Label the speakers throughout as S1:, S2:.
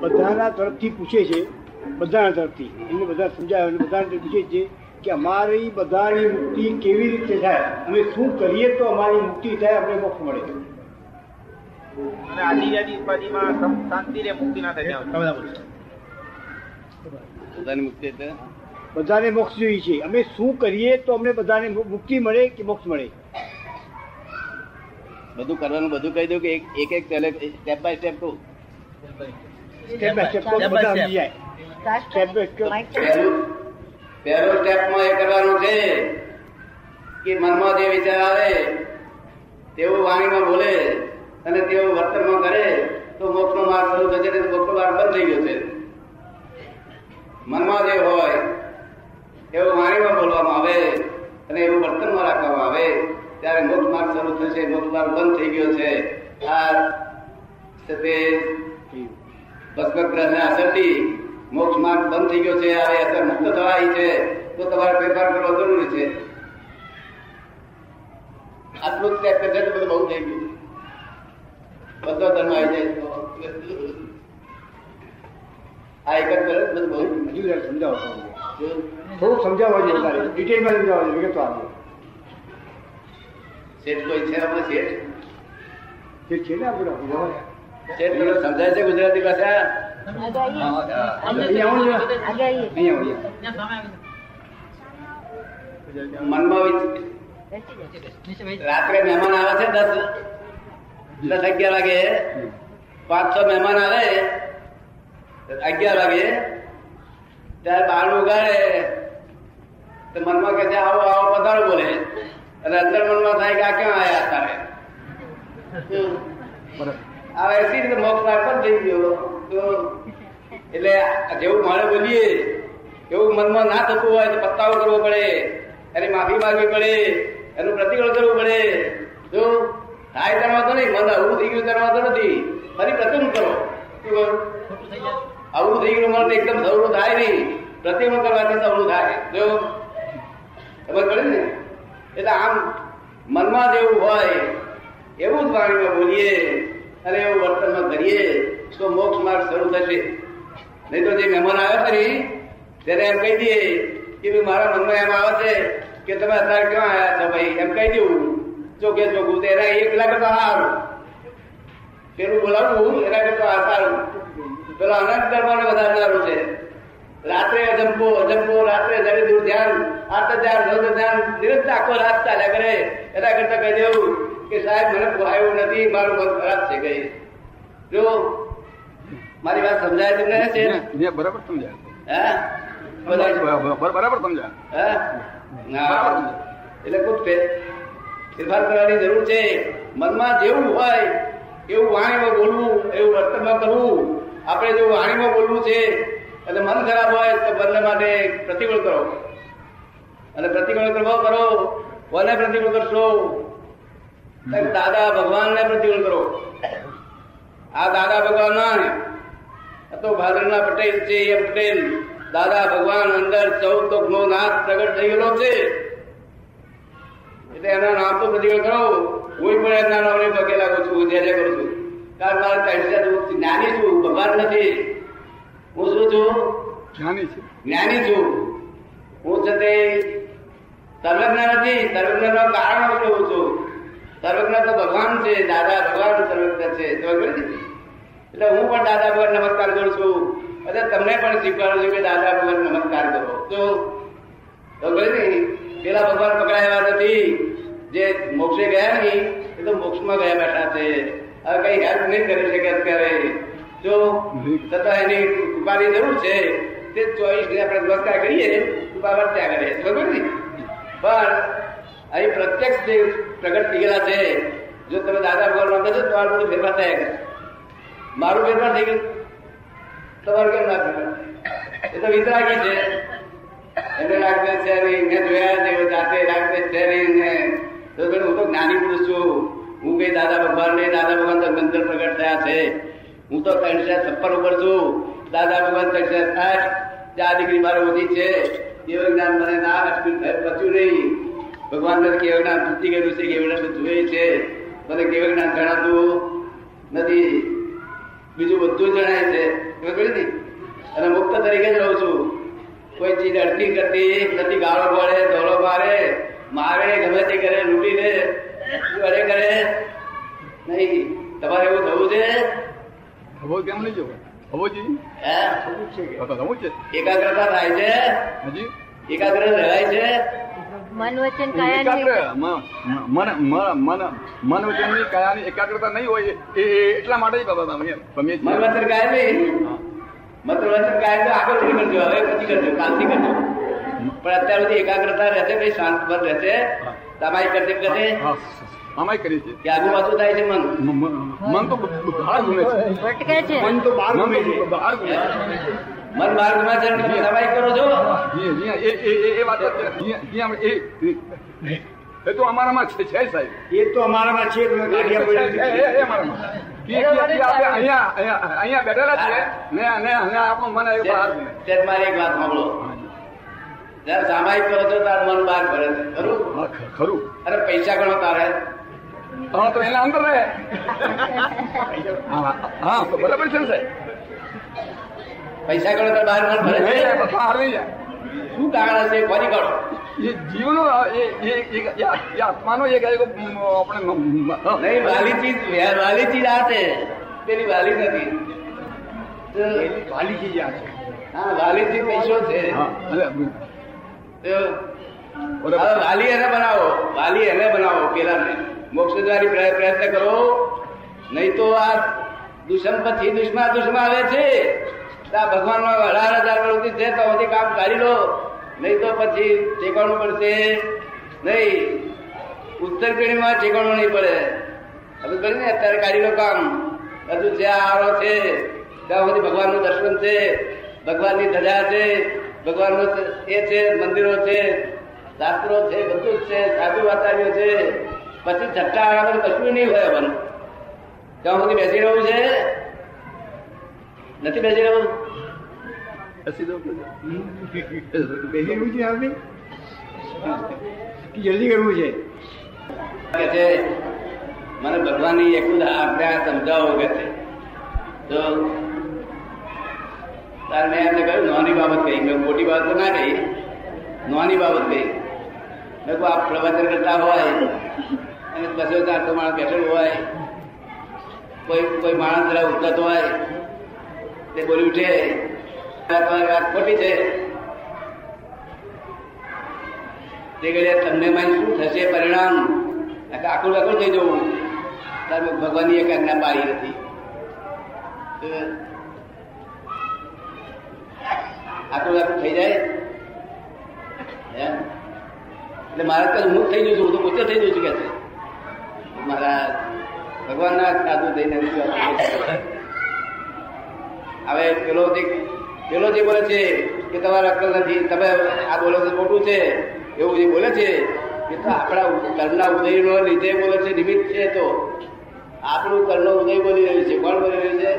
S1: બધાના તરફથી પૂછે છે બધાના તરફથી. એમને બધા સમજાવે અને બધાના તરફ પૂછે છે કે અમારી બધાની મુક્તિ કેવી રીતે થાય? અમે શું કરીએ તો અમારી મુક્તિ થાય? અમને મોક્ષ મળે.
S2: અને આદિજાતિ ઉપાધિમાં શાંતિ રે મુક્તિ ના થાય ત્યાં
S3: મુક્તિ એટલે?
S1: બધાને મોક્ષ જોઈએ છે. અમે શું કરીએ તો અમને બધાને મુક્તિ મળે કે મોક્ષ મળે?
S3: બધું કરવાનું બધું કહી દઉં કે એક એક એક સ્ટેપ બાય સ્ટેપ કહું?
S1: સ્ટેપ બાય સ્ટેપ તો બધા સમજી જાય સ્ટેપ બાય સ્ટેપ
S3: પહેલો સ્ટેપમાં એ કરવાનું છે કે મનમાં જે વિચાર આવે તેવું વાણીમાં બોલે અને તેવું વર્તનમાં કરે તો મોક્ષનો માર્ગ શરૂ થશે મોક્ષનો માર્ગ બંધ થઈ ગયો છે મનમાં જે હોય એવું વાણીમાં બોલવામાં આવે અને એવું વર્તનમાં રાખવામાં આવે ત્યારે મોક્ષ માર્ગ શરૂ થશે મોક્ષ માર્ગ બંધ થઈ ગયો છે આ છે તે ભસ્મગ્રહને અસરથી મોક્ષ માર્ગ બંધ થઈ ગયો છે હવે અસર મુક્ત થવાની છે તો તમારે ફેરફાર કરવો જરૂરી છે. આટલું જ કરશે તો બધું બહુ થઈ ગયું. બધો ધર્મ આવી જાય. તો. આ એક જ બધું બહુ.
S1: હજુ સમજાવો. તમે. સમજાવવા જોઈએ તારે. ડિટેલમાં સમજાવવા જોઈએ વિગતવાર.
S3: શેઠ કોઈ છે આપણે શેઠ?
S1: છે ને આપણે
S3: સમજાય છે ગુજરાતી ભાષા. મનમાં રાત્રે મહેમાન આવે છે દસ દસ અગિયાર વાગે. પાંચ છ મહેમાન આવે. અગિયાર વાગે. ત્યારે બારણું ઉગાડે. તો મનમાં કે છે આવો આવો પધારો બોલે. અને અંદર મનમાં થાય કે આ ક્યાં આવ્યા તારે હવે એસી રીતે મોક્ષ માર્ગ પણ થઈ ગયો. તો એટલે જેવું મારે બોલીએ, એવું મનમાં ના થતું હોય તો પસ્તાવો કરવો પડે, એની માફી માંગવી પડે, એનું પ્રતિક્રમણ કરવું પડે. જો થાય ત્યારે વાંધો નહીં, મન અવરું થઈ ગયું ત્યારે નથી. ફરી પ્રતિમ કરો. અવરું થઈ ગયું મન એકદમ સવળું થાય નહીં. પ્રતિક્રમણ કરવાથી સવળું થાય. જો ખબર પડે ને? એટલે આમ મનમાં જેવું હોય, એવું જ વાણીમાં બોલીએ. અને એવું વર્તનમાં કરીએ તો મોક્ષ માર્ગ શરૂ થશે. નહીં તો જે મહેમાન આવ્યા ખરી ત્યારે એમ કહી દઈએ કે મારા મનમાં એમ આવે છે કે તમે અત્યારે ક્યાં આવ્યા છો ભાઈ? એમ કહી દેવું ચોકે ચોખ્ખું તો એના એક લાખ તો સારું પેલું બોલાવવું એના કરતા સારું પેલો અનંત વધારે સારું છે. રાત્રે અજંપો અજંપો રાત્રે ધ્યાન આઠ ધ્યાન નવ ધ્યાન નિરંતર આખો રાત ચાલ્યા કરે. એના કરતા કહી દેવું કે સાહેબ મને પોહાયું નથી મારું મન ખરાબ છે કઈ જો મારી વાત સમજાય તમને છે?
S4: ને બરાબર સમજાય. બરાબર સમજાય.
S3: એટલે ફેર- ફેરફાર કરવાની જરૂર છે. મનમાં જેવું હોય એવું વાણીમાં બોલવું એવું વર્તનમાં કરવું. આપણે જો વાણીમાં બોલવું છે એટલે મન ખરાબ હોય તો બંને માટે પ્રતિકૂળ કરો. અને પ્રતિકૂળ કરવો કરો કોને પ્રતિકૂળ કરશો? દાદા દાદા ભગવાનને પ્રતિકૂળ કરો. આ દાદા ભગવાન ના તો ભાદરના પટેલ છે એ પટેલ. દાદા ભગવાન અંદર ચૌદ નો નાથ પ્રગટ થઈ ગયેલો છે. એટલે એના નામ તો પ્રતિકૂળ કરો. હું પણ એના નામને પગે લાગુ છું જે કરું છું. કારણ મારે કહેશે જ્ઞાની છું ભગવાન નથી. હું શું છું?
S4: જ્ઞાની છું.
S3: જ્ઞાની છું. હું છે તે સર્વજ્ઞ નથી સર્વજ્ઞ નો કારણ કેવું છું. સર્વજ્ઞ તો ભગવાન છે દાદા ભગવાન સર્વજ્ઞ છે. એટલે હું પણ દાદા ભગવાન નમસ્કાર કરું છું. એટલે તમને પણ શીખવાડું છું કે દાદા ભગવાન નમસ્કાર કરો. તો પેલા ભગવાન પકડાયા નથી. જે મોક્ષે ગયા નહીં એ તો મોક્ષમાં ગયા બેઠા છે. હવે કઈ હેલ્પ નહીં કરી શકે અત્યારે. જો છતાં એની કૃપાની જરૂર છે. તે ચોવીસ આપણે નમસ્કાર કરીએ. કૃપા વર્ત્યા કરે બરોબર ને? પણ અહીં પ્રત્યક્ષ જે પ્રગટ થઈ ગયેલા છે, જો તમે દાદા ભગવાન માંગો છો, તો તમારું બધું ફેરફાર થયા કરે મારું ફેરફાર થઈ ગયું. તમારું કેમ ના ફેરફાર? એ તો વિતરાગી છે. એને રાખતે છે નહીં જોયા છે જાતે રાખતે નહીં ને તો હું તો જ્ઞાની પુરુષ છું. હું કઈ દાદા ભગવાન નહીં દાદા ભગવાન તો મંત્ર પ્રગટ થયા છે. હું તો ત્રણસો છપ્પન ઉપર છું. દાદા ભગવાન ત્રણસો સાઠ ચાર આ દીકરી મારે ઓછી છે કેવું જ્ઞાન મને ના પચ્યું નહીં. ભગવાન મને કેવું જ્ઞાન તૂટી ગયેલું છે કેવું જ્ઞાન જોઈએ છે. મને કેવું જ્ઞાન જણાતું નથી. બીજું બધું જણાય છે. ખબર ને અને મુક્ત તરીકે જ રહું છું. કોઈ ચીજ અડકી કરતી નથી ગાળો પડે, ધોળો મારે મારે ગમે તે કરે લૂંટી લે અરે કરે? નહીં. તમારે એવું થવું છે?
S4: કેમ નહીં જવો? હવો જી
S3: હે?
S1: થવું છે કે
S4: તો થવું છે.
S3: એકાગ્રતા થાય છે?
S4: હજી.
S3: એકાગ્ર રહેવાય છે?
S5: મન વચન
S4: મન મન મન મન કાયાની એકાગ્રતા નહીં હોય એ એટલા માટે જ બાબા અમે
S3: મન વચન કાય નહીં મત્ર વચન કાય તો આગળથી કરજો હવે પછી કરજો કાલથી કરજો. પણ અત્યાર સુધી એકાગ્રતા રહેશે ભાઈ શાંત મન રહેશે. તમારી કરતે કરતે
S4: હા આમાંય કરીએ છીએ
S3: કે આગુ પાછું થાય છે મન.
S4: મન તો બહાર ઘૂમે છે.
S5: ભટકે છે.
S1: મન તો બહાર
S4: મન
S1: ઘૂમે છે.
S4: બહાર ઘૂમે છે.
S3: મન માર્ગમાં છે ને તમે દબાઈ કરો છો?
S4: જી જી એ એ એ- એ વાત જ જી જી અમે એ એ- તો અમારામાં છે છે સાહેબ.
S1: એ તો અમારામાં છે
S4: એ-
S1: પડ્યા
S4: એ- એ અમારામાં. અહીંયા અહીંયા બેઠેલા છીએ. ને અને આપણું મન બહાર ઘૂમે.
S3: મારી એક વાત સાંભળો. જયારે સામાયિક કરો છો તાર મન બહાર ભરે છે. ખરું?
S4: ખરું.
S3: અરે પૈસા ગણો તારે.
S4: હા તો એના અંદર રહે. હા બરાબર છે ને
S3: પૈસા ગણો બહાર
S4: બહાર નહીં જાય
S3: શું કારણ હશે? ફરી કરો
S4: એ જીવનો એ આત્માનો એક આપણે
S3: નહીં વાલી ચીજ વાલી ચીજ આ છે. તેની વાલી નથી.
S1: વાલી ચીજ આ છે.
S3: હા વાલી ચીજ પૈસો છે. વાલી એને બનાવો. વાલી એને બનાવો પેલા મોક્ષ દ્વારી પ્રય- પ્રયત્ન કરો. નહીં તો આ દુશ્મન પછી દુશ્મન દુશ્મન આવે છે. આ ભગવાન અઢાર હજાર પ્રવૃત્તિ છે, તો હજી કામ કાઢી લો. નહીં તો પછી ઠેકાણું પડશે. નહીં. ઉત્તર પેઢીમાં ઠેકાણું નહીં પડે. હવે કરી ને અત્યારે કાઢી લો કામ. હજુ જે આરો છે, ત્યાં સુધી ભગવાનનું દર્શન છે. ભગવાનની ધજા છે. ભગવાનનું એ છે, મંદિરો છે શાસ્ત્રો છે, બધું જ છે સાધુ વાતારીઓ છે. પછી છઠ્ઠા આગળ કશું નહીં હોય બન ત્યાં સુધી બેસી રહ્યું છે? નથી બેસી
S4: રહ્યું.
S1: બેસી છે આપણે? જલ્દી કરવું છે?
S3: મને ભગવાનની એક આજ્ઞા સમજાવો કે છે. તો તારે મેં એમને કહ્યું નોની બાબત કહી. મેં મોટી બાબત ના કહી. નોની બાબત કહી. મેં આપ પ્રવચન કરતા હોય અને બસો ચારસો માણસ બેઠેલું હોય. કોઈ કોઈ માણસ જરા ઉતરતો હોય. તે બોલી ઉઠે. તમારી વાત ખોટી છે. તે ઘડીએ તમને માં શું થશે પરિણામ? આખા આખું થઈ જવું. તારે ભગવાનની એક આજ્ઞા પાડી નથી. તો આખું લાખું થઈ જાય? એટલે મારે તો હું થઈ જઉં છું, હું તો પોતે થઈ જઉં છું, કે છે. મારા ભગવાનના સાધુ થઈને હવે પેલો જે પેલો જે બોલે છે કે તમારે અક્કલ નથી, તમે આ બોલો છો ખોટું છે, એવું જે બોલે છે તો આપણા કર્ણના ઉદયનો લીધે બોલે છે, નિમિત્ત છે તો. આપણું કર્ણ ઉદય બોલી રહ્યું છે, કોણ બોલી રહ્યું છે?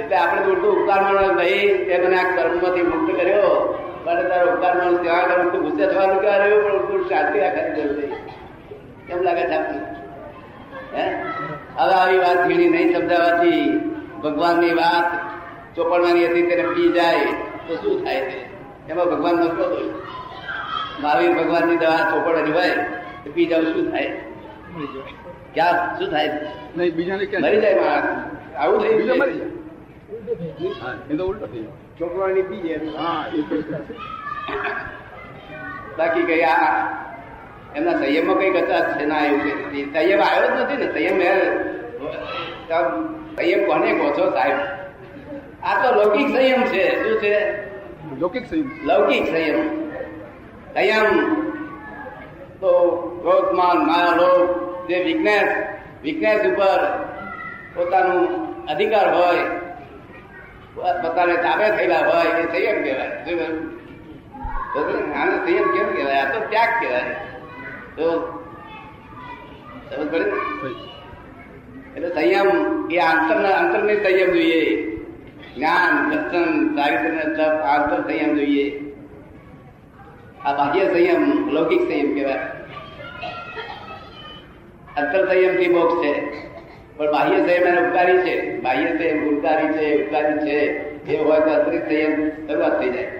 S3: એટલે આપણે દોડતું ઉપકાર માનો નહીં તે મને આ કર્મમાંથી મુક્ત કર્યો, પણ તારો ઉપકાર માનો ત્યાં આગળ ગુસ્સે થવાનું ક્યાં રહ્યું? પણ શાંતિ રાખવાની જરૂર નહીં. કેમ લાગે છે આપને? હે હવે આવી વાત ઘીણી નહીં સમજાવવાથી ભગવાનની વાત ચોપડવાની હતી તેને પી જાય તો શું થાય છે? એમાં ભગવાન નો ક્રોધ હોય મહાવીર ભગવાનની દવા ચોપડવાની હોય તો પી જાવ શું થાય? ક્યાં શું થાય?
S4: નહીં બીજાને
S3: મરી જાય માણસ. આવું થઈ
S4: બીજા મરી જાય. એ તો ઉલટો થઈ
S1: ચોપડવાની પી જાય.
S4: હા એ
S3: બાકી આ એમના સંયમમાં કંઈક હતા છે ના એવું છે. સંયમ આવ્યો જ નથી ને સંયમ એ સંયમ કોને કહો છો સાહેબ? આ તો લૌકિક સંયમ છે શું છે?
S4: લૌકિક સંયમ.
S3: લૌકિક સંયમ. સંયમ. તો ક્રોધમાન માયા લોભ જે વીકનેસ વીકનેસ ઉપર પોતાનું અધિકાર હોય પોતાને તાબે થયેલા હોય એ સંયમ કહેવાય. આને સંયમ કેમ કહેવાય? આ તો ત્યાગ કહેવાય. સમજ પડી ને? એટલે સંયમ એ આંતરના અંતરની સંયમ જોઈએ જ્ઞાન દર્શન ચારિત્ર ને તપ આંતર સંયમ જોઈએ આ બાહ્ય સંયમ લૌકિક સંયમ કહેવાય અંતર સંયમથી મોક્ષ છે પણ બાહ્ય સંયમ એને ઉપકારી છે બાહ્ય સંયમ ગુણકારી છે ઉપકારી છે એ હોય તો અતિરિક્ત સંયમ શરૂઆત થઈ જાય